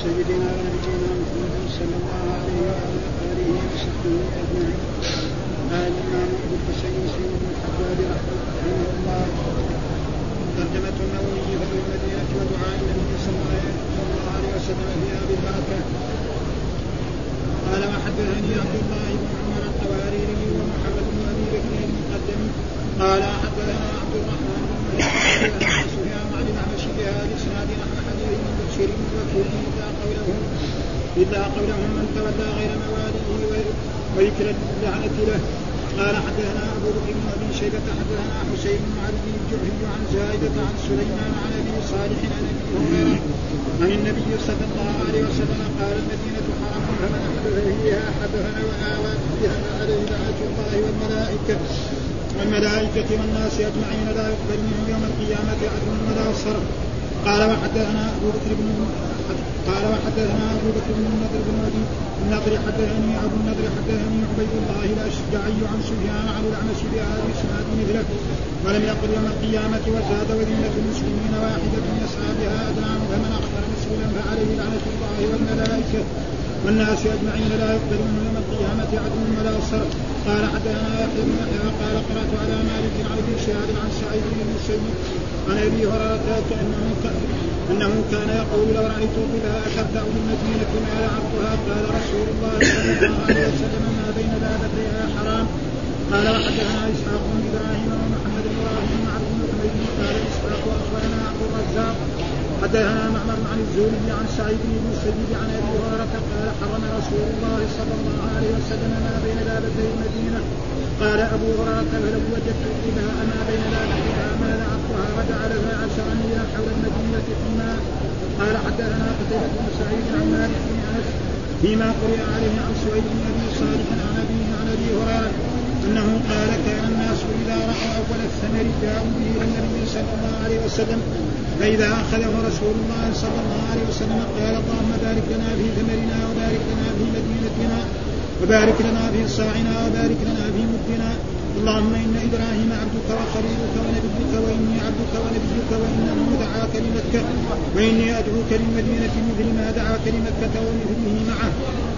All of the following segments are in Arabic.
سيدنا ونبينا محمد صلى الله عليه وعلى اله وصحبه أجمعين. قال الامام ابو الحسين سيد بن الحجاج رحمه الله. ترجمة النووي في المدينة ودعاء النبي صلى الله عليه وسلم فيها بالبركة قال وحدثني عبد الله بن عمر القواريري ومحمد بن أبي بكر المقدم. قال حدثنا عبد الرحمن بن سفيان عن الاعمش بهذا الإسناد نحو حديث من بشير وكل الا قوله إلا قوله من تولى غير مواليه ويكرد اللعنة له. قال حدثنا أبو بكر بن أبي شيبة حدثنا حسين بن علي الجعفي عن زائده عن سليمان عن أبي صالح عن أبي هريرة عن النبي صلى الله عليه وسلم قال المدينة حرم فمن أحدث فيها حدثنا وآوى بها عليه لعنة الله والملائكة والملائكة والناس أجمعين لا يقبل منهم يوم القيامة عدل ولا صرف. قال وحدثنا أبو بكر بن قال وحدثنا ابو بكر بن النضر بن ابي النضر حدثني ابو النضر حدثني عبيد الله الاشجعي عن سفيان عن الاعمش بهذا الاسناد مثله ولم يقل يوم القيامه وزاد وذمه المسلمين واحدة يسعى بها ادناهم فمن اخبر مسؤولا فعليه لعنه الله والملائكه والناس اجمعين لا يقبل منه يوم القيامه عدل ولا صرف قال حدثنا يحيى بن يحيى قال قرات على مالك عن ابن شهاب عن سعيد بن المسيب عن ابي هريره كانه إنه كان يقول لو رأيت قباء تبدا بالمدينة ما يعرفها قال رسول الله صلى الله عليه وسلم ما بين بابتيها حرام. قال وحدثنا إسحاق بن إبراهيم ومحمد إبراهيم عبد حميد قال إسحاق أخبرنا عبد الرزاق. حدثنا معمر عن الزهري عن سعيد بن المسيب عن أبي هريرة قال حرم رسول الله صلى الله عليه وسلم ما بين بابتي المدينة. قال أبو هريرة فلو وجدت قباء ما بين بابتيها ما لعقتها وجعلها عشرا ميلا حول المدينة فيما قال حدثنا قتيبة بن سعيد عن مالك بن أنس فيما قرئ عليه عن سعيد بن أبي صالح عن أبي عن أبي هريرة أنه قال كان الناس إذا رأوا أول الثمر جاءوا به إلى النبي صلى الله عليه وسلم فإذا أخذه رسول الله صلى الله عليه وسلم قال اللهم بارك لنا في ثمرنا وبارك لنا في مدينتنا وبارك لنا في صاعنا وبارك لنا في مدنا اللهم إن إبراهيم عبدك وخليلك ونبيك وإني عبدك ونبيك وانه دعاك لمكه وإني ادعوك للمدينه مثل ما دعاك لمكه ومثله معه.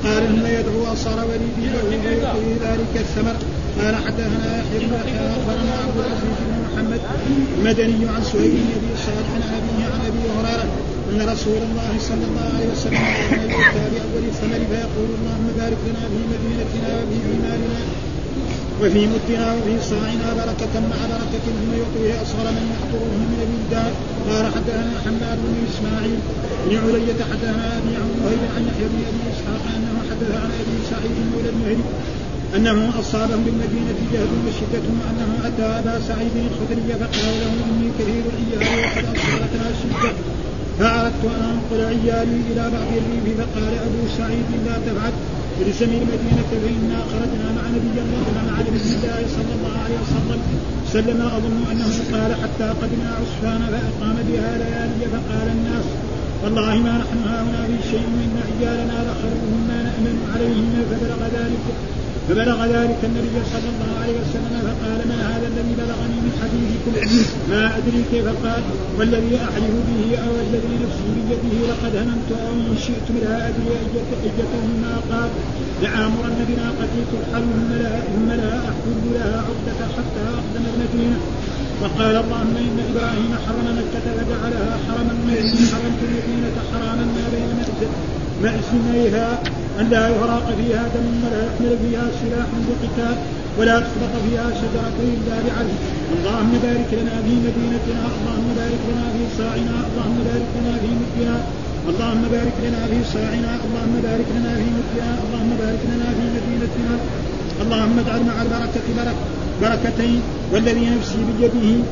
قال ثم يدعو اصر وليدي له ويعطيه ذلك الثمر. قال حدثنا يحيى بن أخبرنا عبد العزيز بن محمد المدني عن سهيل بن أبي صالح عن أبيه عن أبي هريرة أن رسول الله صلى الله عليه وسلم كان يؤتى باول الثمر فيقول اللهم بارك لنا في مدينتنا وفي ثمارنا وفي مدنا وفي صاعنا بركة مع بركة ثم يعطيه أصغر من يحضره من البلدان قال حدثنا حماد بن إسماعيل بن علية حدثنا أبي وهيب عن يحيى بن أبي إسحاق أنه حدث عن أبي سعيد مولى بن أنه أصابه بالمدينة جهد وشدة وأنه أتى أبا سعيد الخدري فقال له إني كثير العيال وقد أصابتنا شدة. فأردت أن أنقل عيالي إلى بعض الريف فقال أبو سعيد لا تفعل ارسم المدينة فإنا خرجنا مع نبي الله مع نبي الله صلى الله عليه وسلم. سلم أظن أنه قال حتى قدمنا عسفان فأقام بها ليالي فقال الناس والله ما نحن هاهنا في شيء إن عيالنا ما نأمن عليهم فبلغ ذلك. فبلغ ذلك النبي صلى الله عليه وسلم فقال ما هذا الذي بلغني من حديثكم ما أدري كيف قال والذي احلف به أو الذي نفسي بيده لقد هممت أن شئت لا أدري ايتهما قال. لآمرن بناقتي ترحل ثم لا ثم لها عقدة حتى أقدم المدينة. وقال اللهم إن إبراهيم حرم مكة فجعلها حرما حرمت المدينة حراما ما بين مأسميها أن لا يهراق فيها دم ولا يحمل فيها سلاح بقتال ولا تخلق فيها شجرة إلا بعدل اللهم بارك لنا في مدينتنا اللهم بارك لنا في صاعنا اللهم بارك لنا في مدنا اللهم بارك لنا في صاعنا اللهم بارك لنا في مدنا اللهم بارك لنا في مدينتنا. اللهم اجعل مع البركة بركة بركتين والذي نفسي بيده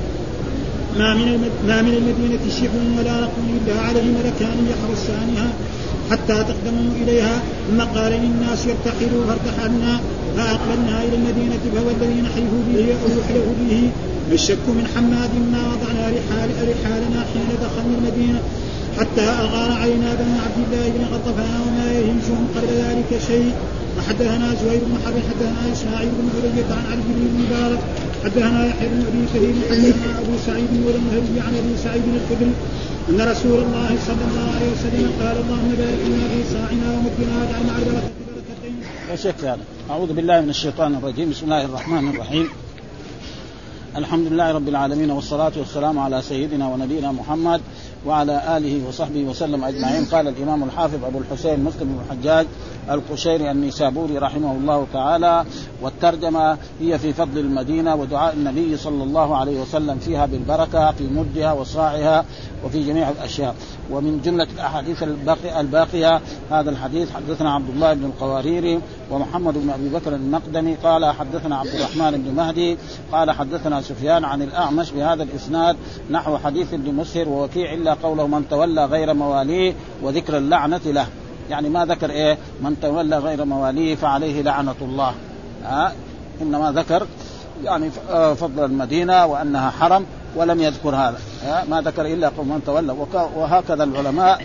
ما من ما من المدينة شبر ولا نقول إلا عليه ملكان يحرسانها حتى تقدموا إليها. ثم قال للناس ارتحلوا فارتحلنا فأقبلنا إلى المدينة فهو الذي نحلف به أو يحلف به. الشك من حماد ما وضعنا رحال رحالنا حين دخلنا المدينة. حتى أغار علينا بنو عبد الله بن غطفان وما يهمشهم قبل ذلك شيء. وحدثنا زهير بن حرب حدثنا إسماعيل بن علية عن علي بن المبارك حدثنا يحيى بن أبي كثير حدثنا ابو سعيد والمهدي عن أبي سعيد الخدري أن رسول الله صلى الله عليه وسلم قال اللهم بارك لنا في صاعنا ومدنا واجعل مع البركه بركتين. يا شيخ هذا أعوذ بالله من الشيطان الرجيم بسم الله الرحمن الرحيم الحمد لله رب العالمين والصلاة والسلام على سيدنا ونبينا محمد وعلى آله وصحبه وسلم أجمعين. قال الإمام الحافظ أبو الحسين مسلم بن الحجاج القشيري النيسابوري رحمه الله تعالى والترجمة هي في فضل المدينة ودعاء النبي صلى الله عليه وسلم فيها بالبركة في مدها وصاعها وفي جميع الأشياء. ومن جملة الأحاديث الباقية, الباقية هذا الحديث حدثنا عبد الله بن القواريري ومحمد بن أبي بكر المقدمي قال حدثنا عبد الرحمن بن مهدي قال حدثنا سفيان عن الأعمش بهذا الإسناد نحو حديث ابن مسهر ووكيع إلا قوله من تولى غير مواليه وذكر اللعنة له يعني ما ذكر إيه؟ من تولى غير مواليه فعليه لعنة الله ها إنما ذكر يعني آه، فضل المدينة وأنها حرم ولم يذكر هذا. ما ذكر إلا قوم من تولى وهكذا العلماء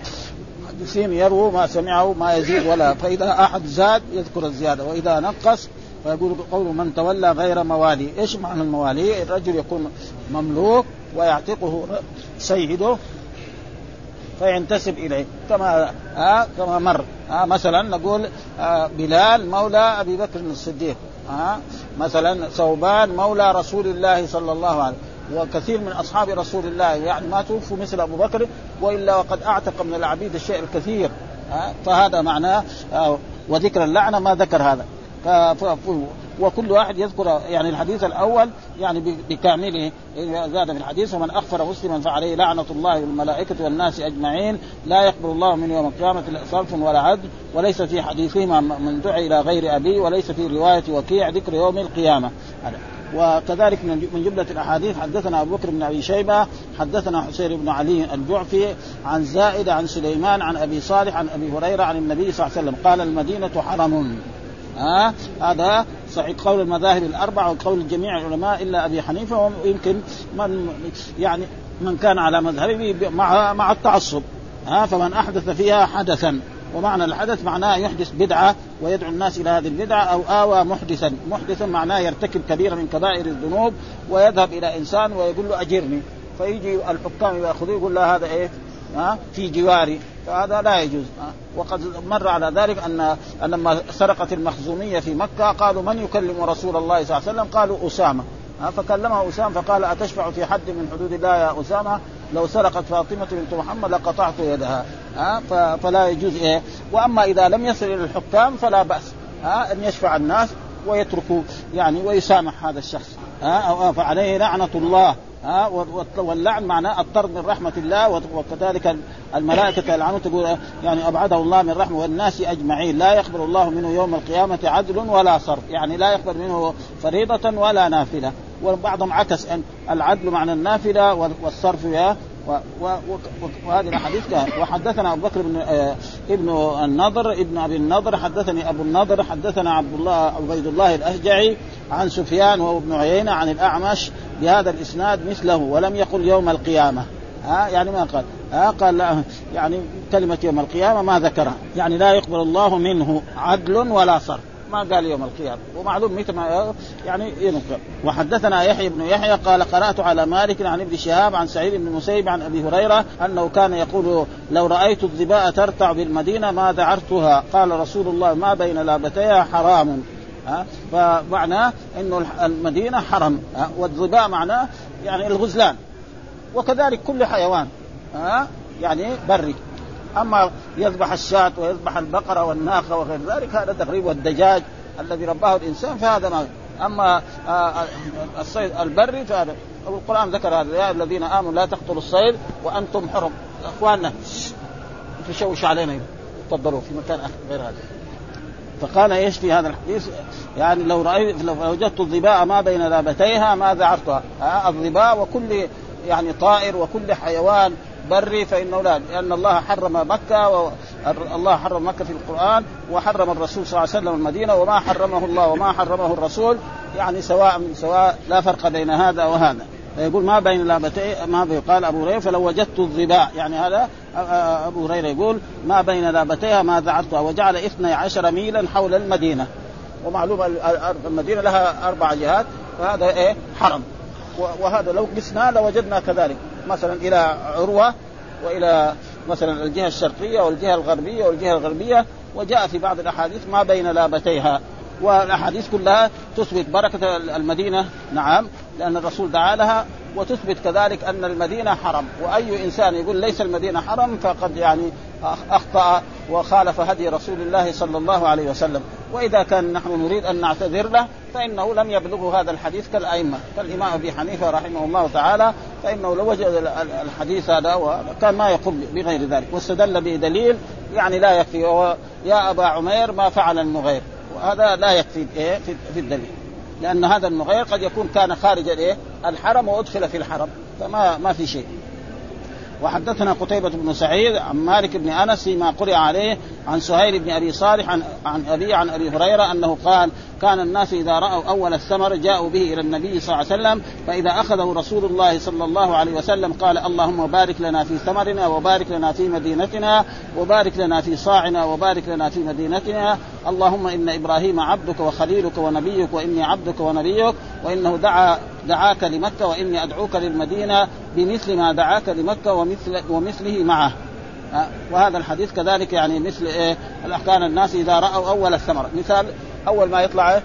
المحدثين يرووا ما سمعوا ما يزيد ولا فإذا أحد زاد يذكر الزيادة وإذا نقص فيقول قول من تولى غير موالي. إيش معنى الموالي؟ الرجل يكون مملوك ويعتقه سيده فينتسب إليه. كما آه كما مر آه مثلا نقول آه بلال مولى أبي بكر الصديق آه مثلا ثوبان مولى رسول الله صلى الله عليه وسلم. وكثير من أصحاب رسول الله يعني ما توفوا مثل أبو بكر وإلا وقد أعتق من العبيد الشيء الكثير. فهذا معناه آه وذكر اللعنة ما ذكر هذا. وكل واحد يذكر يعني الحديث الأول يعني بكامله زاد في الحديث ومن اغفر مسلما فعليه لعنة الله والملائكة والناس أجمعين لا يقبل الله من يوم القيامة صرف ولا عدل وليس في حديثهما من دعي إلى غير أبي وليس في رواية وكيع ذكر يوم القيامة. وكذلك من جملة الأحاديث حدثنا أبو بكر بن أبي شيبة حدثنا حسين بن علي الجعفي عن زائد عن سليمان عن أبي صالح عن أبي هريرة عن النبي صلى الله عليه وسلم قال المدينة حرم. ها؟ هذا صحيح قول المذاهب الأربعة وقول جميع العلماء إلا أبي حنيفة ويمكن من يعني من كان على مذهبه مع مع التعصب. ها؟ فمن أحدث فيها حدثا. ومعنى الحدث معناه يحدث بدعة ويدعو الناس إلى هذه البدعة أو آوى محدثا، محدثا معناه يرتكب كبيره من كبائر الذنوب ويذهب إلى إنسان ويقول له أجرني. فيجي الحكام يأخذوه يقول له هذا إيه؟ ها؟ في جواري. فهذا لا يجوز. وقد مر على ذلك أن لما سرقت المخزومية في مكة قالوا من يكلم رسول الله صلى الله عليه وسلم؟ قالوا أسامة. فكلمه أسامة فقال أتشفع في حد من حدود الله يا أسامة؟ لو سرقت فاطمة بنت محمد لقطعت يدها. فلا يجوز إيه. وأما إذا لم يصل إلى الحكام فلا بأس. أن يشفع الناس ويتركوا يعني ويسامح هذا الشخص. فعليه لعنة الله. ها واللعن معناه الطرد من رحمة الله وكذلك الملائكة يلعنون تقول يعني أبعده الله من رحمه والناس أجمعين. لا يقبل الله منه يوم القيامة عدل ولا صرف يعني لا يقبل منه فريضة ولا نافلة. وبعضهم عكس إن العدل معنى النافلة والصرف وهذه الأحاديث وحدثنا أبو بكر بن آه ابن النضر ابن أبي النضر حدثني أبو النضر حدثنا عبد الله عبيد الله الأشجعي عن سفيان وهو ابن عيينة عن الأعمش بهذا الإسناد مثله ولم يقل يوم القيامة. ها؟ يعني ما قال. ها؟ قال لا. يعني كلمة يوم القيامة ما ذكرها. يعني لا يقبل الله منه عدل ولا صرف. ما قال يوم القيامة ومعلوم متى ما يعني ينقل وحدثنا يحيى بن يحيى قال قرأت على مالك عن ابن شهاب عن سعيد بن المسيب عن أبي هريرة أنه كان يقول لو رأيت الظباء ترتع بالمدينة ما ذعرتها قال رسول الله ما بين لابتيها حرام. ها؟ فمعناه انه المدينة حرم. والظباء معناه يعني الغزلان. وكذلك كل حيوان. ها؟ يعني بري. أما يذبح الشاة ويذبح البقرة والناقة وغير ذلك هذا تقريبا الدجاج الذي رباه الإنسان فهذا ما أما آه، آه، الصيد البري فهذا القرآن ذكر هذا يا الذين آمنوا لا تقتلوا الصيد وأنتم حرم. أخواننا تشوش علينا؟ تفضلوا في مكان غير هذا. فقال إيش في هذا الحديث؟ يعني لو رايت لو وجدت الظباء ما بين لابتيها ما ذعرتها الظباء وكل يعني طائر وكل حيوان بري فانه لا لأن الله حرم مكة و... الله حرم مكة في القرآن وحرم الرسول صلى الله عليه وسلم المدينة وما حرمه الله وما حرمه الرسول يعني سواء سواء لا فرق بين هذا وهذا فيقول ما بين لابتي ما قال أبو هريرة فلو وجدت الظباء يعني هذا أبو هريرة يقول ما بين لابتيها ما ذعرتها وجعل اثني عشر ميلا حول المدينة. ومعلوم المدينة لها أربع جهات فهذا إيه؟ حرم. وهذا لو قسنا لوجدنا كذلك. مثلا إلى عروة وإلى مثلا الجهة الشرقية والجهة الغربية والجهة الغربية وجاء في بعض الأحاديث ما بين لابتيها. والأحاديث كلها تثبت بركة المدينة نعم لأن الرسول دعا لها وتثبت كذلك أن المدينة حرم. وأي إنسان يقول ليس المدينة حرم فقد يعني أخطأ وخالف هدي رسول الله صلى الله عليه وسلم. وإذا كان نحن نريد أن نعتذر له فإنه لم يبلغه هذا الحديث كالأئمة كالإمام أبي حنيفة رحمه الله تعالى فإنه لو وجد الحديث هذا وكان ما يقول بغير ذلك واستدل بدليل يعني لا يكفي يا أبا عمير ما فعل النغير وهذا لا يكفي إيه في الدليل. لأن هذا النغير قد يكون كان خارج الايه الحرم وأدخل في الحرم فما ما في شيء. وحدثنا قتيبة بن سعيد عن مالك بن أنس فيما قرئ عليه عن سهيل بن أبي صالح عن أبي عن أبي هريرة أنه قال كان الناس إذا رأوا أول الثمر جاءوا به إلى النبي صلى الله عليه وسلم فإذا أخذه رسول الله صلى الله عليه وسلم قال اللهم بارك لنا في ثمرنا وبارك لنا في مدينتنا وبارك لنا في صاعنا وبارك لنا في مدينتنا اللهم إن إبراهيم عبدك وخليلك ونبيك وإني عبدك ونبيك وإنه دعا دعاك لمكة وإني أدعوك للمدينة بمثل ما دعاك لمكة ومثل ومثله معه. وهذا الحديث كذلك يعني مثل إيه؟ كان الناس إذا رأوا أول الثمره مثال أول ما يطلع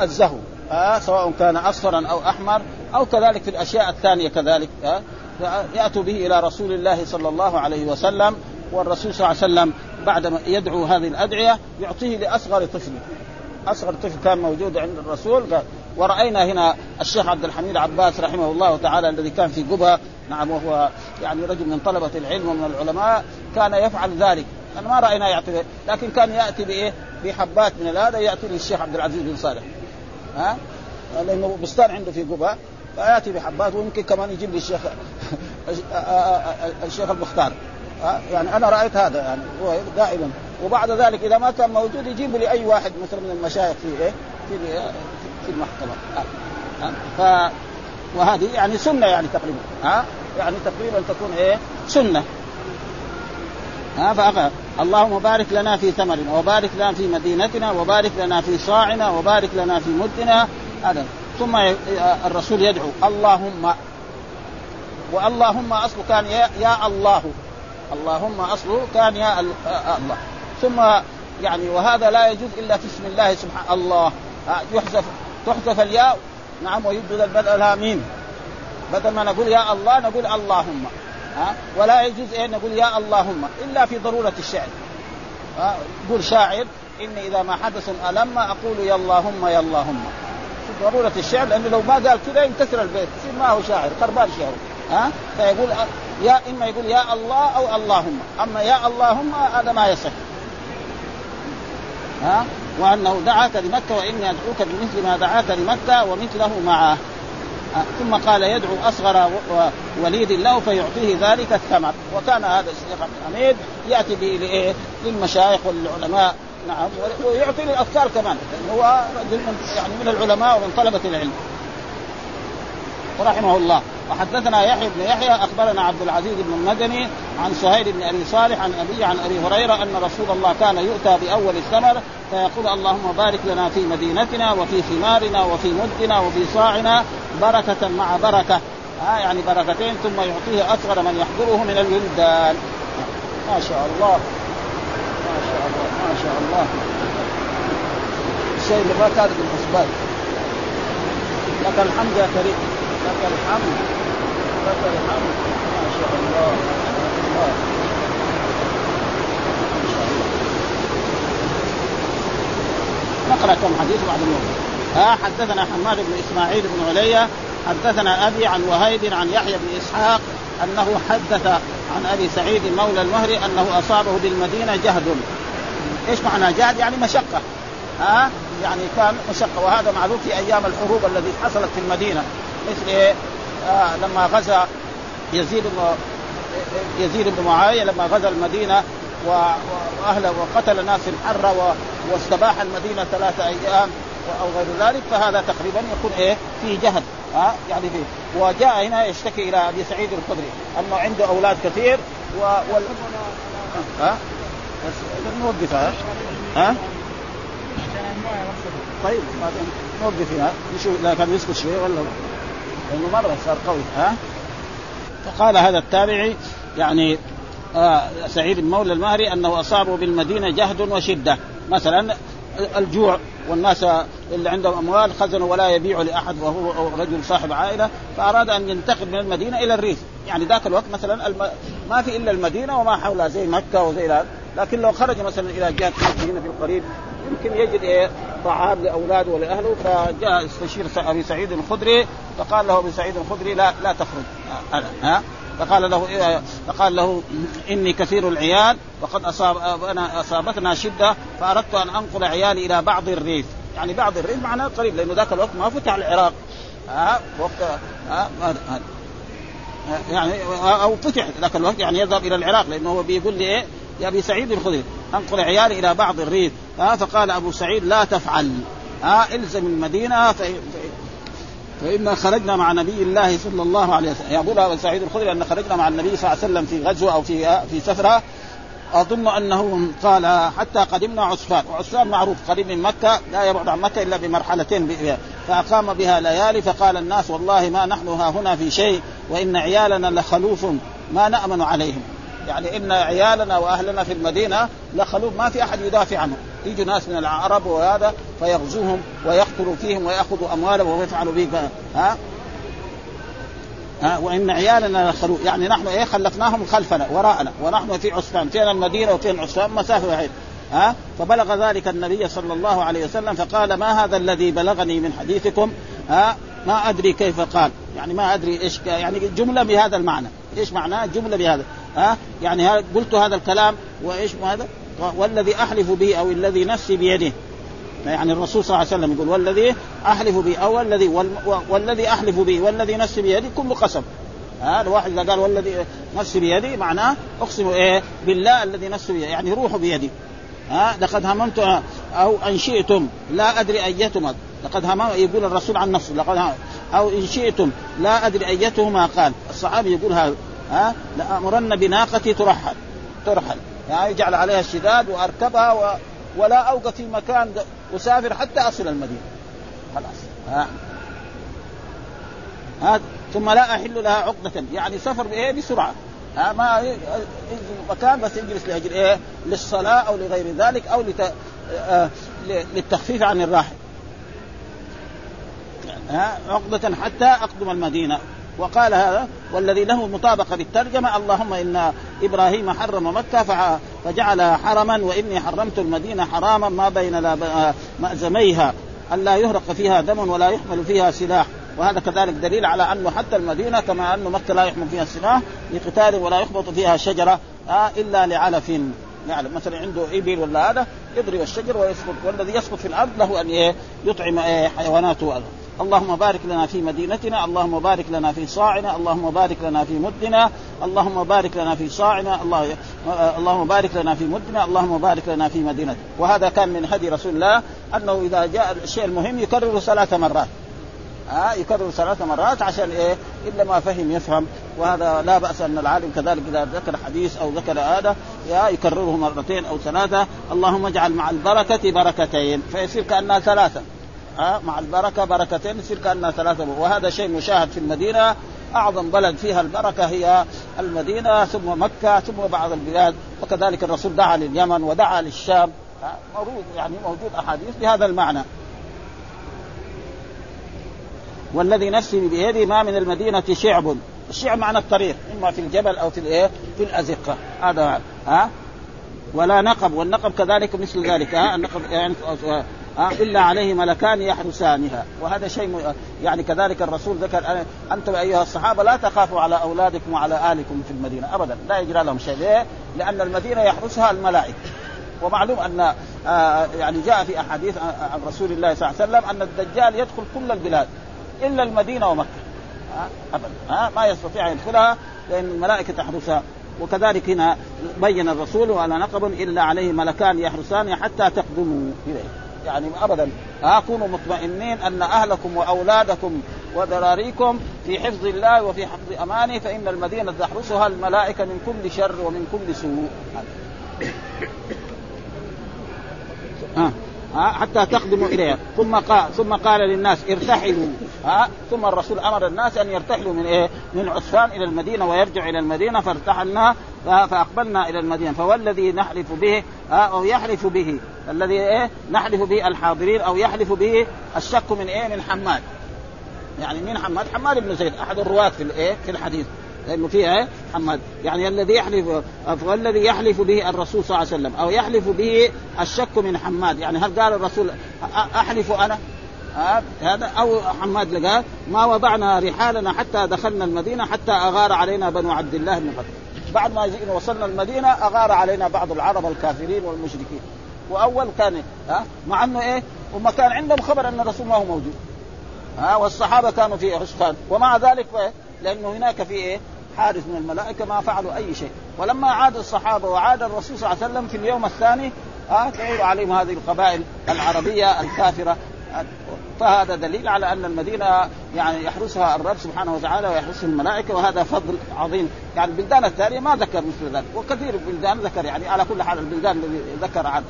الزهو آه سواء كان اصفرا أو أحمر أو كذلك في الأشياء الثانية كذلك آه يأتوا به إلى رسول الله صلى الله عليه وسلم والرسول صلى الله عليه وسلم بعد ما يدعو هذه الأدعية يعطيه لأصغر طفل. أصغر طفل كان موجود عند الرسول قال ورأينا هنا الشيخ عبد الحميد عباس رحمه الله تعالى الذي كان في قبى نعم وهو يعني رجل من طلبة العلم ومن العلماء كان يفعل ذلك. أنا ما رأينا يعطي لكن كان يأتي بإيه؟ بحبات من هذا يأتي للشيخ عبد العزيز بن صالح. ها؟ لأنه بستان عنده في قبى فيأتي بحبات ويمكن كمان يجيب لي الشيخ الشيخ المختار يعني أنا رأيت هذا يعني هو دائما. وبعد ذلك إذا ما كان موجود يجيبوا لي اي واحد مثلا من المشايخ في إيه؟ في في المحكمة. ف وهذه يعني سنة يعني تقريبا. ها؟ يعني تقريبا تكون إيه؟ سنة. ها. اللهم بارك لنا في ثمرنا وبارك لنا في مدينتنا وبارك لنا في صاعنا وبارك لنا في مدنا هذا. ثم الرسول يدعو اللهم واللهم اصله كان يا, يا الله. اللهم اصله كان يا الله. ثم يعني وهذا لا يجوز إلا في اسم الله سبحانه الله. يحذف تحذف الياء. نعم ويبدل البدء لها ميم بدل ما نقول يا الله نقول اللهم. ها؟ ولا يجوز ان نقول يا اللهم إلا في ضرورة الشعر. ها؟ يقول شاعر إني إذا ما حدث الم أقول يا اللهم يا اللهم. في ضرورة الشعر لأنه لو ما قال كذا ينكسر البيت يصير ما هو شاعر خربان شعر. ها؟ فيقول يا إما يقول يا الله أو اللهم. أما يا اللهم هذا ما يصح. ها؟ وأنه دعاك لمكة وإني أدعوك بمثل ما دعاك لمكة ومثله معه. ثم قال يدعو أصغر وليد له فيعطيه ذلك الثمر وكان هذا الشيخ عبد الحميد يأتي به لايه؟ للمشايخ والعلماء نعم ويعطي للاطفال كمان هو رجل يعني من العلماء ومن طلبة العلم رحمه الله وحدثنا يحيى بن يحيى أخبرنا عبد العزيز بن المدني عن سهيل بن أبي صالح عن أبي عن أبي هريرة أن رسول الله كان يؤتى بأول الثمر فيقول اللهم بارك لنا في مدينتنا وفي ثمارنا وفي مدنا وفي صاعنا بركة مع بركة. ها يعني بركتين ثم يعطيه أصغر من يحضره من الولدان. ما شاء الله. ما شاء الله ما شاء الله. الشيء اللي ما كان في الحسبان لك الحمد يا كريم. لك الحمد. لك الحمد. ما شاء الله الله. نقرأ كم حديث بعد اليوم ها حدثنا حماد بن إسماعيل بن عليا حدثنا أبي عن وهيب عن يحيى بن إسحاق أنه حدث عن أبي سعيد مولى المهري أنه أصابه بالمدينة جهد. إيش معنى جهد؟ يعني مشقة. ها يعني كان مشقة. وهذا معروف في أيام الحروب التي حصلت في المدينة. مثل إيه؟ آه لما غزا يزيد بن يزيد بن معاوية لما غزا المدينة وأهله وقتل ناس حرة واستباح المدينة ثلاثة أيام أو غير ذلك فهذا تقريبا يكون إيه؟ في جهد ها؟ يعني فيه وجاء هنا يشتكي إلى أبي سعيد الخدري. أنه عنده أولاد كثير و وال... ها؟ بس نوقفها ها؟ طيب نوقف هنا. نشوف اذا كان يسكت شوي ولا لأنه مره صار قوي. ها؟ فقال هذا التابعي يعني آه سعيد بن مولى المهري أنه اصابه بالمدينة جهد وشدة. مثلا الجوع والناس اللي عندهم أموال خزنوا ولا يبيعوا لأحد وهو رجل صاحب عائلة فأراد أن ينتقل من المدينة إلى الريف. يعني ذاك الوقت مثلا الم... ما في إلا المدينة وما حولها زي مكة وزي هذا لكن لو خرج مثلا إلى جهة هنا في القريب يمكن يجد إيه؟ طعام لأولاده ولأهله فجاء أستشير أبي سعيد الخدري فقال له أبي سعيد الخدري لا لا تخرج. أنا ها؟ فقال له فقال له إني كثير العيال وقد اصاب أنا أصابتنا شدة فأردت أن أنقل عيالي إلى بعض الريف. يعني بعض الريف معناه قريب لأنه ذاك الوقت ما فتح العراق. ها وقت ها يعني أو فتح ذاك الوقت يعني يذهب إلى العراق لأنه هو بيقول لي إيه يا أبي سعيد الخدري أنقل عيالي إلى بعض الريف. ها فقال أبو سعيد لا تفعل. ها إلزم المدينة فإنا خرجنا مع نبي الله صلى الله عليه وسلم. يقول أبو سعيد الخدري أن خرجنا مع النبي صلى الله عليه وسلم في غزوة أو في في سفرة. أظن أنه قال حتى قدمنا عسفان وعسفان معروف قريب من مكة لا يبعد عن مكة إلا بمرحلتين. فأقام بها ليالي فقال الناس والله ما نحن ها هنا في شيء وإن عيالنا لخلوف ما نأمن عليهم. يعني إن عيالنا وأهلنا في المدينة لخلوف ما في أحد يدافع عنهم يجوا ناس من العرب وهذا فيغزوهم ويقتلوا فيهم ويأخذوا أموالهم ويفعلوا به ها؟ ها؟ وإن عيالنا لخلو يعني نحن إيه خلفناهم خلفنا وراءنا ونحن في عسفان فين المدينة وفين عسفان مسافه بعيده ها؟ فبلغ ذلك النبي صلى الله عليه وسلم فقال ما هذا الذي بلغني من حديثكم؟ ها؟ ما أدري كيف قال. يعني ما أدري إيش يعني جملة بهذا المعنى. إيش معناه جملة بهذا؟ ها؟ يعني قلت هذا الكلام وإيش هذا والذي أحلف به أو الذي نفسي بيده. يعني الرسول صلى الله عليه وسلم يقول والذي أحلف به أو الذي والذي أحلف به والذي نفسي بيدي كل قسم. هذا واحد إذا قال والذي نفسي بيدي معناه اقسم إيه بالله الذي نفسي بيدي يعني روحه بيدي ها لقد هممت أو إن شئتم لا أدري ايتما لقد هم يقول الرسول عن نفسه لقد أو إن شئتم لا أدري أيتهما قال. الصحابي يقول هذا ها لأمرن بناقتي ترحل ترحل. يعني يجعل عليها الشداد وأركبها و... ولا أوقف في مكان أسافر حتى أصل المدينة. خلاص. ها. ها. ثم لا أحل لها عقدة. يعني سفر بإيه؟ بسرعة. ها ما يجي مكان بس يجلس لأجل إيه؟ للصلاة أو لغير ذلك أو لت... آه للتخفيف عن الراحل. ها عقدة حتى أقدم المدينة. وقال هذا والذي له مطابقة بالترجمة اللهم إن إبراهيم حرم مكة فجعلها حرما وإني حرمت المدينة حراما ما بين مأزميها. الا يهرق فيها دم ولا يحمل فيها سلاح. وهذا كذلك دليل على انه حتى المدينة كما انه مكة لا يحمل فيها السلاح لقتال ولا يخبط فيها شجرة إلا لعلف. يعني مثلا عنده إبل ولا هذا يضرب الشجر ويسقط والذي يسقط في الأرض له أن يطعم إيه حيواناته اللهم بارك لنا في مدينتنا اللهم بارك لنا في صاعنا اللهم بارك لنا في مدنا اللهم بارك لنا في صاعنا الله اللهم بارك لنا في مدنا اللهم بارك لنا في مدينتنا. وهذا كان من هدي رسول الله أنه إذا جاء الشيء المهم يكرره ثلاث مرات. ها يكرر ثلاث مرات عشان إيه؟ إلا ما فهم يفهم. وهذا لا بأس أن العالم كذلك إذا ذكر حديث أو ذكر هذا يا يكرره مرتين أو ثلاثة اللهم اجعل مع البركة بركتين فيصير كأنها ثلاثة. ها مع البركة بركتين يصير كأنها ثلاثة. وهذا شيء مشاهد في المدينة. أعظم بلد فيها البركة هي المدينة ثم مكة ثم بعض البلاد. وكذلك الرسول دعا لليمن ودعا للشام. موجود يعني موجود أحاديث بهذا المعنى. والذي نفسي بيده ما من المدينة شعب. الشعب معنى الطريق إما في الجبل أو في الإيه؟ في الأزقة. هذا ها؟ ولا نقب والنقب كذلك مثل ذلك ها؟ النقب يعني إلا عليه ملكان يحرسانها. وهذا شيء يعني كذلك الرسول ذكر أنتم أيها الصحابة لا تخافوا على أولادكم وعلى آلكم في المدينة ابدا لا يجرى لهم شيء. ليه؟ لأن المدينة يحرسها الملائكة. ومعلوم أن آه يعني جاء في أحاديث عن رسول الله صلى الله عليه وسلم أن الدجال يدخل كل البلاد إلا المدينة ومكة. ابدا. ما يستطيع أن يدخلها لأن الملائكة تحرسها. وكذلك هنا بين الرسول ولا نقب إلا عليه ملكان يحرسان حتى تقدموا إليه. يعني ابدا ها كونوا مطمئنين أن أهلكم وأولادكم وذراريكم في حفظ الله وفي حفظ أمانه فإن المدينة تحرسها الملائكة من كل شر ومن كل سوء آه. ها حتى تقدموا إليها ثم قال ثم قال للناس ارتحلوا ها ثم الرسول أمر الناس أن يرتحلوا من إيه؟ من عسفان إلى المدينة ويرجع إلى المدينة فارتحلنا فأقبلنا إلى المدينة. فهو الذي نحلف به أو يحلف به. الذي إيه؟ نحلف به الحاضرين أو يحلف به الشك من إيه؟ من حماد. يعني مين حماد؟ حماد بن زيد أحد الرواة في الايه؟ في الحديث. لأنه فيها حماد. يعني الذي يحلف والذي يحلف به الرسول صلى الله عليه وسلم أو يحلف به الشك من حماد. يعني هل قال الرسول أحلف أنا؟ هذا أو حماد لقال ما وضعنا رحالنا حتى دخلنا المدينة حتى أغار علينا بنو عبد الله بن قتل. بعد ما وصلنا المدينة أغار علينا بعض العرب الكافرين والمشركين. وأول كان ها مع إنه إيه؟ هم كان عندهم خبر أن الرسول ما هو موجود. ها والصحابة كانوا في عسفان ومع ذلك لأنه هناك في إيه؟ حارس من الملائكة ما فعلوا أي شيء. ولما عاد الصحابة وعاد الرسول صلى الله عليه وسلم في اليوم الثاني آه تعير عليهم هذه القبائل العربية الكافرة. فهذا دليل على أن المدينة يعني يحرسها الرب سبحانه وتعالى ويحرسها الملائكة وهذا فضل عظيم. يعني البلدان الثانية ما ذكر مثل ذلك وكثير البلدان ذكر يعني على كل حال البلدان الذي ذكر عن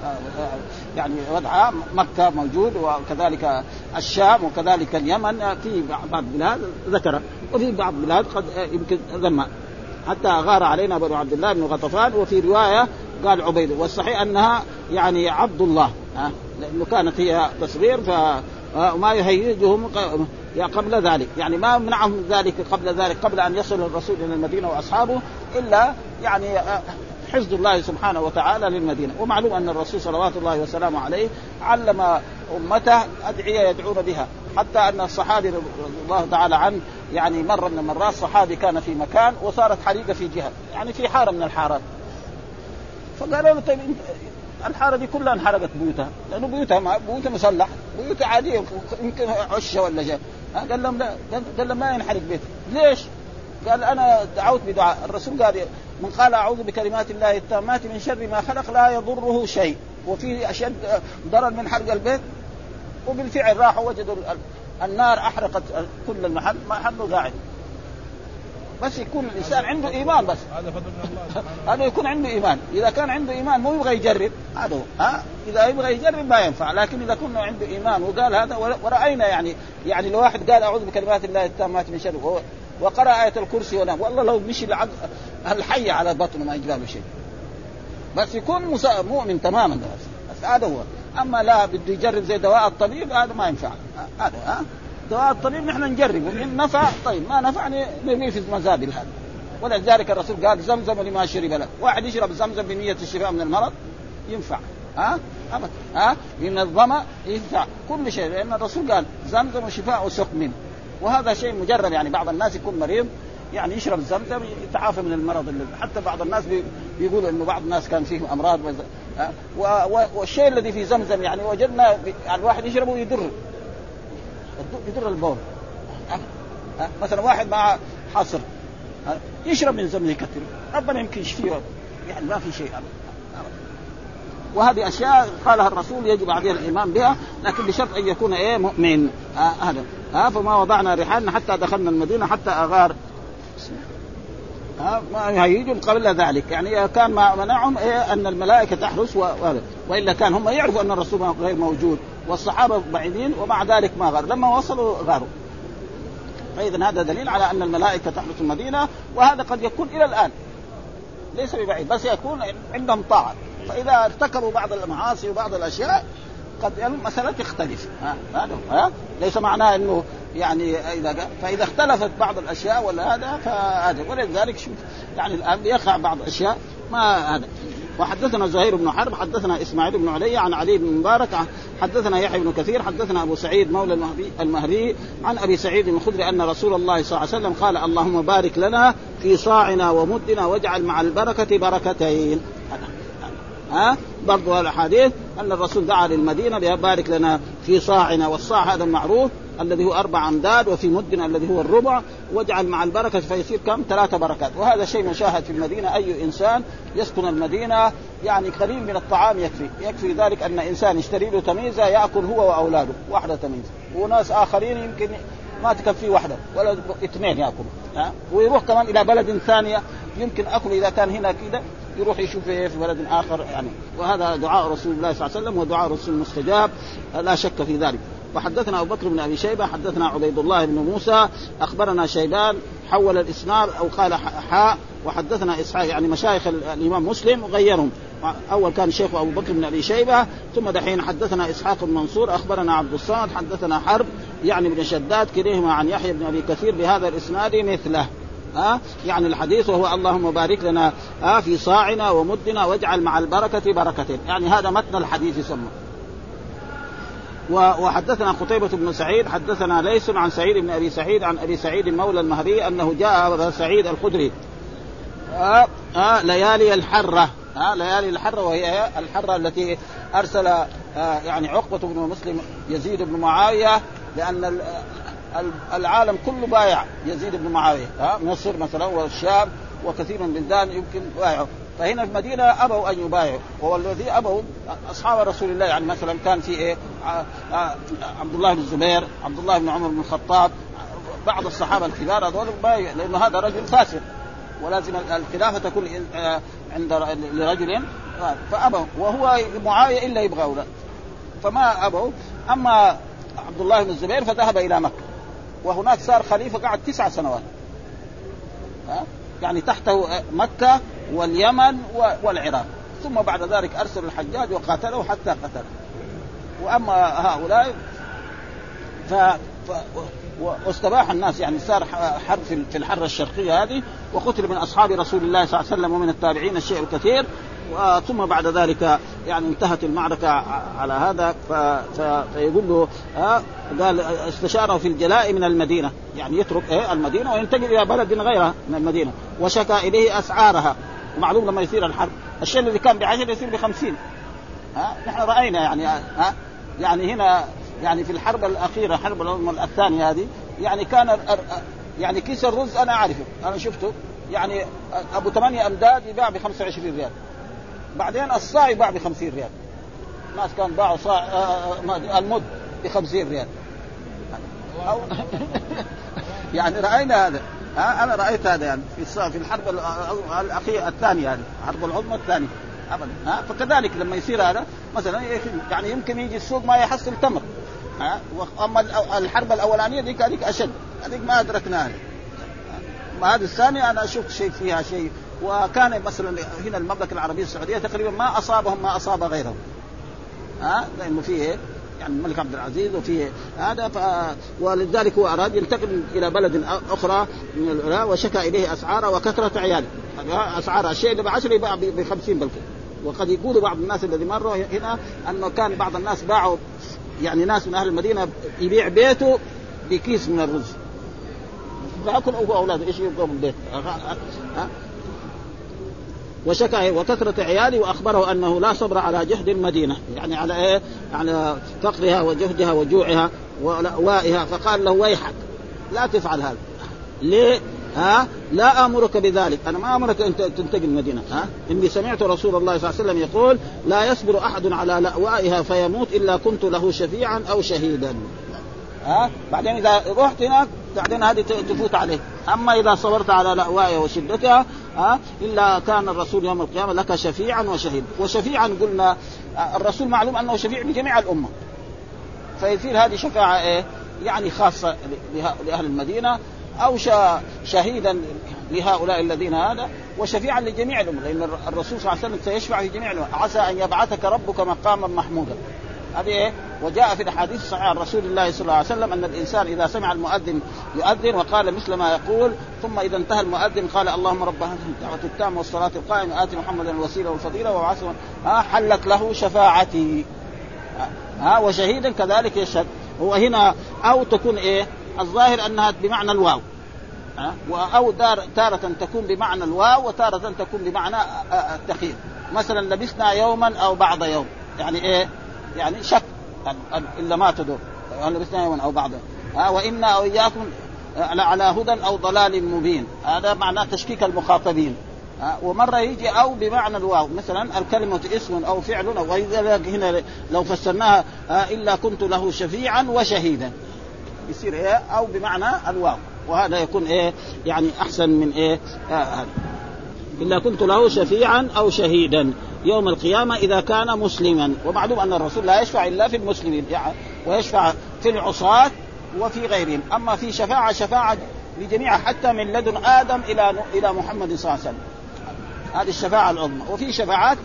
يعني وضعها مكة موجود وكذلك الشام وكذلك اليمن في بعض البلاد ذكر وفي بعض البلاد قد يمكن ذم. حتى غار علينا بنو عبد الله بن غطفان وفي رواية قال عبيد والصحيح أنها يعني عبد الله لأنه كانت هي تصغير فما يهيجهم قبل ذلك. يعني ما منعهم ذلك قبل ذلك قبل أن يصل الرسول إلى المدينة وأصحابه إلا يعني حفظ الله سبحانه وتعالى للمدينة. ومعلوم أن الرسول صلوات الله وسلامه عليه علم أمته أدعية يدعون بها. حتى أن الصحابي رضي الله تعالى عنه يعني مرة من المرات صحابي كان في مكان وصارت حريقة في جهة يعني في حارة من الحارات. فقالوا له طيب الحارة دي كلها انحرقت بيوتها. لأنه بيوتها بيوتها مسلح. بيوتها عادية يمكن عشة ولا شيء. قال لهم لا قال لهم ما ينحرق بيت. ليش؟ قال أنا دعوت بدعاء. الرسول قال من قال أعوذ بكلمات الله التامات من شر ما خلق لا يضره شيء. وفي أشد ضرر من حرق البيت. وبالفعل راحوا وجدوا النار أحرقت كل المحل. محله قاعد. بس يكون الإنسان عنده إيمان بس. هذا فضل الله هذا يكون عنده إيمان. إذا كان عنده إيمان مو يبغى يجرب. هذا هو. ها؟ إذا يبغى يجرب ما ينفع. لكن إذا كنا عنده إيمان وقال هذا ورأينا يعني يعني لو واحد قال أعوذ بكلمات الله التامات من شر وقرأ آية الكرسي ونام. والله لو مشي الحي على بطنه ما يجرى له شيء بس يكون مؤمن تماما. بس. هذا هو. أما لا بده يجرب زي دواء الطبيب هذا ما ينفع. هذا ها؟ دواء الطبيب نحن نجرب. وإن نفع طيب ما نفع نرميه في مزابل هذا ولذلك الرسول قال زمزم لما شرب له. واحد يشرب زمزم بنية الشفاء من المرض ينفع. ها؟ أبدا ها؟ من الظمأ ينفع. كل شيء. لأن الرسول قال زمزم شفاء سقم. وهذا شيء مجرب يعني بعض الناس يكون مريض يعني يشرب زمزم يتعافى من المرض اللي حتى بعض الناس بيقولوا إنه بعض الناس كان فيهم أمراض والشيء الذي في زمزم يعني وجدنا الواحد يشربه يضر يضر البول. مثلا واحد مع حصر يشرب من زمزم يكثر ربنا يمكن يشفيه. يعني ما في شيء. وهذه أشياء قالها الرسول يجب علينا الإيمان بها لكن بشرط أن يكون إيه مؤمن. هذا ها؟ فما وضعنا رحالنا حتى دخلنا المدينة حتى أغار. ها ما يهيجوا قبل ذلك. يعني كان ما منعهم إيه أن الملائكة تحرس و... وإلا كان هم يعرفوا أن الرسول غير موجود والصحابة بعيدين ومع ذلك ما غار. لما وصلوا غاروا. فاذا هذا دليل على أن الملائكة تحرس المدينة وهذا قد يكون إلى الآن. ليس ببعيد بس يكون عندهم طاعة. فإذا ارتكبوا بعض المعاصي وبعض الأشياء قد المسألة تختلف. ها هذا ها؟ ليس معناه إنه يعني إذا فإذا اختلفت بعض الأشياء ولا هذا فهذا. ولذلك شوف يعني الآن يقع بعض الاشياء ما هذا. وحدثنا زهير بن حرب حدثنا إسماعيل بن علي عن علي بن مبارك حدثنا يحيى بن كثير حدثنا أبو سعيد مولى المهري عن أبي سعيد الخدري أن رسول الله صلى الله عليه وسلم قال اللهم بارك لنا في صاعنا ومدنا واجعل مع البركة بركتين. ها؟ برضو الاحاديث أن الرسول دعا للمدينة بارك لنا في صاعنا والصاع هذا المعروف الذي هو أربع أمداد وفي مدنا الذي هو الربع واجعل مع البركة فيصير كم؟ ثلاثة بركات. وهذا شيء مشاهد في المدينة. أي إنسان يسكن المدينة يعني قليل من الطعام يكفي. يكفي ذلك أن إنسان يشتري له تميزة يأكل هو وأولاده. واحدة تميزة. وناس آخرين يمكن ما تكفي واحدة ولا اثنين يأكلوا. ويروح كمان إلى بلد ثانية. يمكن أكل إذا كان هنا كذا يروح يشوف في بلد آخر يعني وهذا دعاء رسول الله صلى الله عليه وسلم ودعاء رسول مستجاب لا شك في ذلك. وحدثنا أبو بكر بن أبي شيبة حدثنا عبيد الله بن موسى أخبرنا شيبان حول الإسناد أو قال حاء وحدثنا إسحاق يعني مشايخ الإمام مسلم غيرهم أول كان شيخ أبو بكر بن أبي شيبة ثم دحين حدثنا إسحاق بن منصور أخبرنا عبد الصمد حدثنا حرب يعني بن شداد كليهما عن يحيى بن أبي كثير بهذا الإسناد مثله. ها؟ يعني الحديث وهو اللهم بارك لنا أه في صاعنا ومدنا واجعل مع البركة بركة يعني هذا متن الحديث يسمى. وحدثنا قتيبة بن سعيد حدثنا ليس عن سعيد بن أبي سعيد عن أبي سعيد مولى المهري أنه جاء سعيد الخدري. آه آه ليالي الحرة. آه ليالي الحرة وهي الحرة التي أرسل آه يعني عقبة بن مسلم يزيد بن معاوية لأن العالم كله بايع. يزيد بن معاوية آه مصر مثلا والشام وكثير من البلدان يمكن بايعوا فهنا في المدينة أبوا أن يبايعوا. والذي أبوا أصحاب رسول الله يعني مثلا كان في إيه؟ عبد الله بن الزبير عبد الله بن عمر بن الخطاب بعض الصحابة الكبار هذول بايع لأنه هذا رجل فاسق. ولازم الخلافة تكون عند لرجل فأبوا. وهو معاوية إلا يبغى فما أبوا. أما عبد الله بن الزبير فذهب إلى مكة. وهناك صار خليفة قعد تسع سنوات. ها؟ يعني تحته مكة واليمن والعراق. ثم بعد ذلك أرسل الحجاج وقاتله حتى قتله وأما هؤلاء ف... ف... واستباح الناس. يعني صار حرب في الحرة الشرقية هذه. وقتل من أصحاب رسول الله صلى الله عليه وسلم ومن التابعين الشيء الكثير. ثم بعد ذلك يعني انتهت المعركة على هذا. فيقول له ها قال استشاره في الجلاء من المدينة يعني يترك إيه المدينة وينتقل إلى بلد غيرها من المدينة وشكى إليه أسعارها ومعلوم لما يصير الحرب الشيء الذي كان بعشرة يصير بخمسين ها نحن رأينا يعني ها يعني هنا يعني في الحرب الأخيرة الحرب الثانية هذه يعني كان يعني كيس الرز أنا أعرفه أنا شفته يعني أبو ثمانية أمداد يباع ب 25 ريال بعدين الصاع يباع ب 50 ريال. الناس كان باعوا صاع المد ب 50 ريال. أو يعني رأينا هذا. أنا رأيت هذا يعني في في الحرب الاخيره الثانية يعني الحرب العظمى الثانية. ابدا. ها فكذلك لما يصير هذا مثلا يعني يمكن يجي السوق ما يحصل تمر. ها أما الحرب الأولانية ذيك هذيك أشد. هذيك ما أدركناها. هذه الثانية أنا شفت شيء فيها شيء وكان مثلا هنا المملكة العربية السعودية تقريبا ما أصابهم ما أصاب غيرهم. ها؟ لأنه فيه يعني الملك عبد العزيز وفيه هذا ف... ولذلك هو أراد ينتقل إلى بلد أخرى وشكى إليه أسعاره وكثرة عياله. أسعار الشيء اللي ب 10 يباع ب 50 بلكي وقد يقول بعض الناس الذي مروا هنا أنه كان بعض الناس باعوا يعني ناس من أهل المدينة يبيع بيته بكيس من الرز. فأكل هو اولاده إيش يبقوا من البيت وشكى وكثرة عيالي وأخبره أنه لا صبر على جهد المدينة. يعني على إيه؟ على فقرها وجهدها وجوعها ولأوائها فقال له ويحك لا تفعل هذا. ليه؟ ها؟ لا آمرك بذلك. أنا ما آمرك أن تنتقل المدينة. ها؟ إني سمعت رسول الله صلى الله عليه وسلم يقول لا يصبر أحد على لأوائها فيموت إلا كنت له شفيعا أو شهيدا. ها؟ بعدين إذا رحت هناك بعدين هذه تفوت عليك أما إذا صبرت على لأوائها وشدتها ها إلا كان الرسول يوم القيامة لك شفيعا وشهيد. وشفيعا قلنا الرسول معلوم أنه شفيع لجميع الأمة. فيصير هذه شفاعة إيه؟ يعني خاصة لأهل المدينة أو شهيدا لهؤلاء الذين هذا وشفيعا لجميع الأمة. لأن الرسول صلى الله عليه وسلم سيشفع في جميع الأمة. عسى أن يبعثك ربك مقاما محمودا. هذه إيه؟ وجاء في الأحاديث الصحيحة عن رسول الله صلى الله عليه وسلم أن الإنسان إذا سمع المؤذن يؤذن وقال مثل ما يقول ثم إذا انتهى المؤذن قال اللهم رب هذه الدعوة التامة والصلاة القائمة آت محمدا الوسيلة والفضيلة وابعثه ها حلت له شفاعتي ها وشهيدا كذلك يشهد هو هنا أو تكون إيه؟ الظاهر أنها بمعنى الواو أو تارة تكون بمعنى الواو وتارة تكون بمعنى التخيير مثلا لبسنا يوما أو بعض يوم يعني إيه؟ يعني شك إلا ما تدور. هل لبسنا يوما أو بعض ها وإنا أو إياكم على هدى أو ضلال مبين. هذا معناه تشكيك المخاطبين. ها ومرة يجي أو بمعنى الواو. مثلا الكلمة اسم أو فعل أو هنا لو فسرناها إلا كنت له شفيعا وشهيدا. يصير إيه؟ أو بمعنى الواو. وهذا يكون إيه؟ يعني أحسن من إيه؟ آه إلا كنت له شفيعا أو شهيدا. يوم القيامة إذا كان مسلما. ومعلوم أن الرسول لا يشفع إلا في المسلمين يعني ويشفع في العصاة وفي غيرهم. أما في شفاعة شفاعة لجميع حتى من لدن آدم إلى إلى محمد صلى الله عليه وسلم. هذه الشفاعة العظمى. وفي شفاعات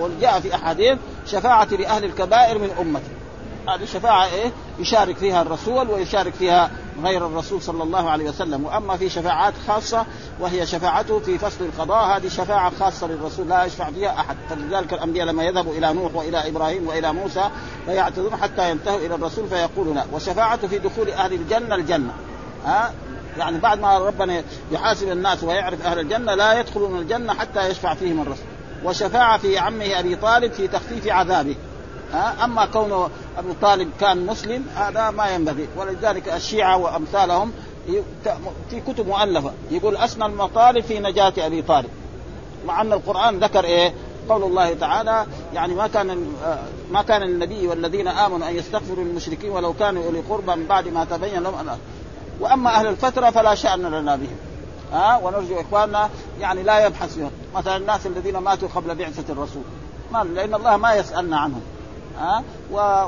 وجاء في أحاديث شفاعة لأهل الكبائر من أمته هذه الشفاعة إيه؟ يشارك فيها الرسول ويشارك فيها غير الرسول صلى الله عليه وسلم. وأما في شفاعات خاصة وهي شفاعته في فصل القضاء هذه شفاعة خاصة للرسول لا يشفع فيها أحد. فلذلك الأنبياء لما يذهبوا إلى نوح وإلى إبراهيم وإلى موسى فيعتذرون حتى ينتهوا إلى الرسول فيقولون لا. وشفاعته في دخول أهل الجنة الجنة. ها؟ يعني بعد ما ربنا يحاسب الناس ويعرف أهل الجنة لا يدخلون الجنة حتى يشفع فيهم الرسول. وشفاعة في عمه أبي طالب في تخفيف عذابه. ها؟ أما كونه أبو طالب كان مسلم هذا ما ينبغي. ولذلك الشيعة وأمثالهم في كتب مؤلفة يقول أسنى المطالب في نجاة أبي طالب. مع أن القرآن ذكر إيه؟ قول الله تعالى يعني ما كان ما كان النبي والذين آمنوا أن يستغفروا للمشركين ولو كانوا أولي قربى من بعد ما تبين لهم وأما أهل الفترة فلا شأن لنا بهم. ها؟ ونرجو إخواننا يعني لا يبحث فيهم. مثلا الناس الذين ماتوا قبل بعثة الرسول. ما لأن الله ما يسألنا عنهم. ها؟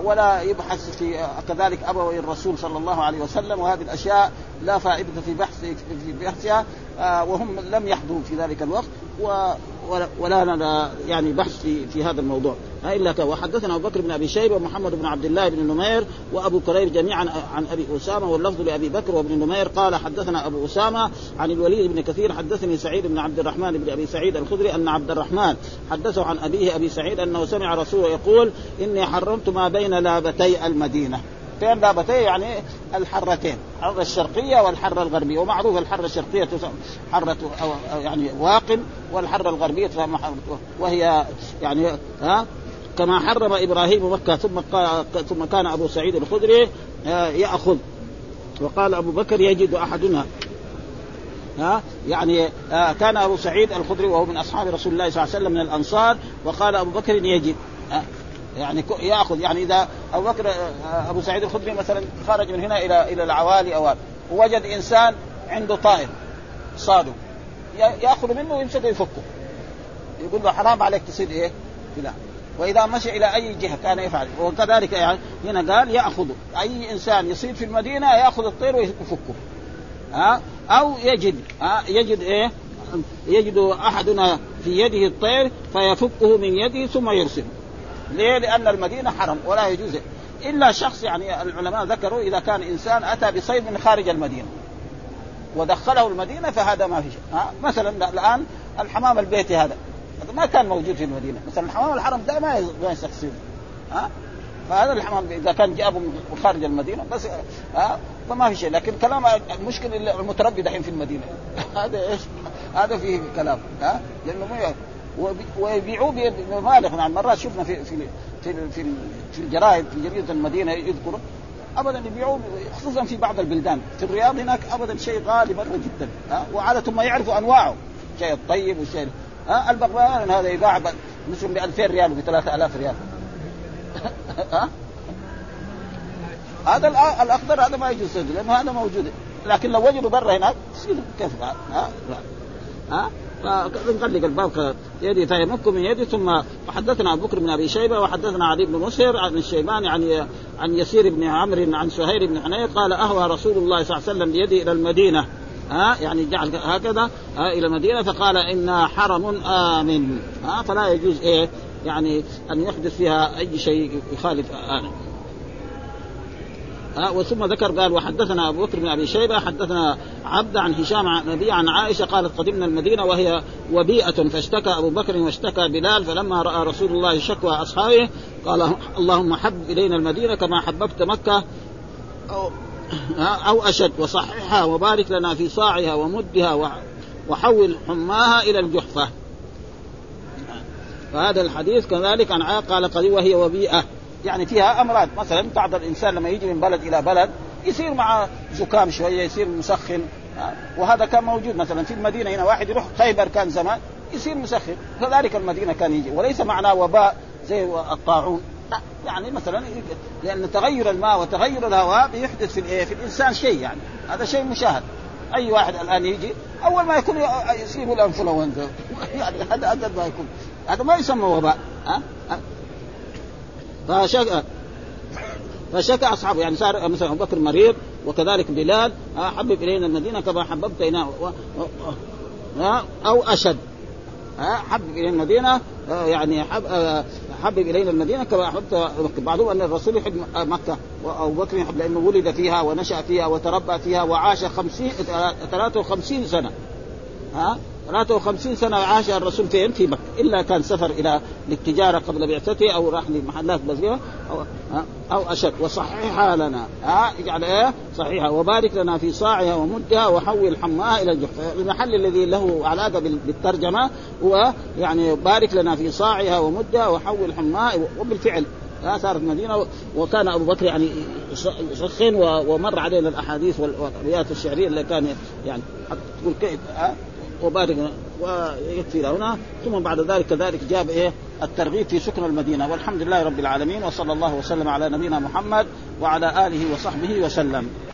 ولا يبحث في كذلك أبوي الرسول صلى الله عليه وسلم وهذه الأشياء لا فائدة في بحث في بحثها وهم لم يحضروا في ذلك الوقت ولا لنا يعني بحث في في هذا الموضوع. إلا. وحدثنا أبو بكر بن أبي شيبة ومحمد بن عبد الله بن نمير وأبو كريب جميعا عن أبي أسامة واللفظ لأبي بكر وابن نمير. قال حدثنا أبو أسامة عن الوليد بن كثير حدثني سعيد بن عبد الرحمن بن أبي سعيد الخدري أن عبد الرحمن حدثه عن أبيه أبي سعيد أنه سمع رسوله يقول إني حرمت ما بين لابتي المدينة. فين لابتي يعني الحرتين الحرة الشرقية والحرة الغربية. ومعروف الحرة الشرقية حرة أو يعني واقم والحرة الغربية وهي يعني ها كما حرم إبراهيم مكة ثم ثم كان أبو سعيد الخدري يأخذ. وقال أبو بكر يجد أحدنا ها يعني كان أبو سعيد الخدري وهو من أصحاب رسول الله صلى الله عليه وسلم من الأنصار. وقال أبو بكر يجد. يعني ياخذ يعني إذا أبو بكر أبو سعيد الخدري مثلا خرج من هنا إلى إلى العوالي أو ووجد إنسان عنده طائر صادق يأخذ منه ويمسكه يفكه يقول له حرام عليك تصيد إيه؟ لا وإذا مشى إلى أي جهة كان يفعل. وكذلك يعني هنا قال يأخذ أي إنسان يصيد في المدينة يأخذ الطير ويفكه. ها؟ أو يجد ها؟ يجد إيه؟ يجد أحدنا في يده الطير فيفكه من يده ثم يرسله. ليه؟ لأن المدينة حرم ولا يجوز إلا شخص يعني العلماء ذكروا إذا كان إنسان أتى بصيد من خارج المدينة ودخله المدينة فهذا ما في شيء. ها؟ مثلا الآن الحمام البيتي هذا. هذا ما كان موجود في المدينة. مثلا حمام الحرم ده ما ما ها؟ فهذا الحمام إذا كان جابه من خارج المدينة بس ها؟ فما في شيء. لكن كلام المشكلة المتربي دحين في المدينة. هذا إيش؟ هذا فيه كلام. ها؟ لأنه ويبيعوه بمبالغ يعني مرات شفنا في في في في, في الجرائد في جريدة المدينة يذكروا ابدا يبيعوه خصوصا في بعض البلدان. في الرياض هناك ابدا شيء غالي مرة جدا ها وعادة ما يعرفوا أنواعه. الشيء الطيب والشيء ها البغبغان هذا يباع مثل ب 2000 ريال وب 3000 ريال. ها؟ هذا الأخضر هذا ما يجوز صيده لأنه هذا موجود. لكن لو وجدوا برا هناك كيف ها. ها؟ فنغلق الباب يدي فيمك من يدي ثم وحدثنا أبو بكر بن أبي شيبة وحدثنا علي بن مسهر عن الشيباني عن عن يسير بن عمرو عن سهير بن حنين قال أهوى رسول الله صلى الله عليه وسلم بيده إلى المدينة. ها يعني جعل هكذا ها إلى المدينة فقال إنا حرم آمن. ها فلا يجوز إيه يعني أن يحدث فيها أي شيء يخالف آمن. ها وثم ذكر قال وحدثنا أبو بكر بن أبي شيبة حدثنا عبد عن هشام عن ابي عن عائشة قالت قدمنا المدينة وهي وبيئة فاشتكى أبو بكر واشتكى بلال فلما رأى رسول الله شكوى أصحابه قال اللهم حب إلينا المدينة كما حببت مكة أو أو أشد وصححها وبارك لنا في صاعها ومدها وحول حماها إلى الجحفة. فهذا الحديث كذلك عن قال قال وهي وبيئة. يعني فيها أمراض. مثلا بعض الإنسان لما يجي من بلد إلى بلد يصير مع زكام شوية يصير مسخن. وهذا كان موجود مثلا في المدينة هنا واحد يروح خيبر كان زمان يصير مسخن. كذلك المدينة كان يجي. وليس معناه وباء زي الطاعون. يعني مثلا لأن تغير الماء وتغير الهواء بيحدث في الإيه؟ في الإنسان شيء يعني. هذا شيء مشاهد. أي واحد الآن يجي أول ما يكون يصيب الانفلونزا يعني هذا هذا ما يكون هذا ما يسمى وباء. ها؟ فشك فشكى أصحابه. يعني صار مثلا أبو بكر مريض وكذلك بلال حبب إلينا المدينة كما حببت الينا أو أشد. حبب إلينا المدينة يعني حب حبب إلينا المدينة كما أحببت بعضهم أن الرسول يحب مكة وأبو بكر يحب لأنه ولد فيها ونشأ فيها وتربى فيها وعاش خمسين 53 سنة. ها؟ 53 سنة عاش الرسول فين؟ في مكة. إلا كان سفر إلى للتجارة قبل بعثته أو راح لمحلات بسيطه أو أو أشد. وصححها لنا. ها اجعل إيه؟ صحيحة. وبارك لنا في صاعها ومدها وحول حماها إلى الجحف المحل الذي له علاقة بالترجمة هو يعني بارك لنا في صاعها ومدها وحول حماها وبالفعل. صارت مدينة. وكان أبو بكر يعني يسخن ومر علينا الأحاديث والابيات الشعرية اللي كان يعني تقول كيف. وبارك ويكفي هنا ثم بعد ذلك كذلك جاب إيه؟ الترغيب في سكن المدينة. والحمد لله رب العالمين وصلى الله وسلم على نبينا محمد وعلى آله وصحبه وسلم.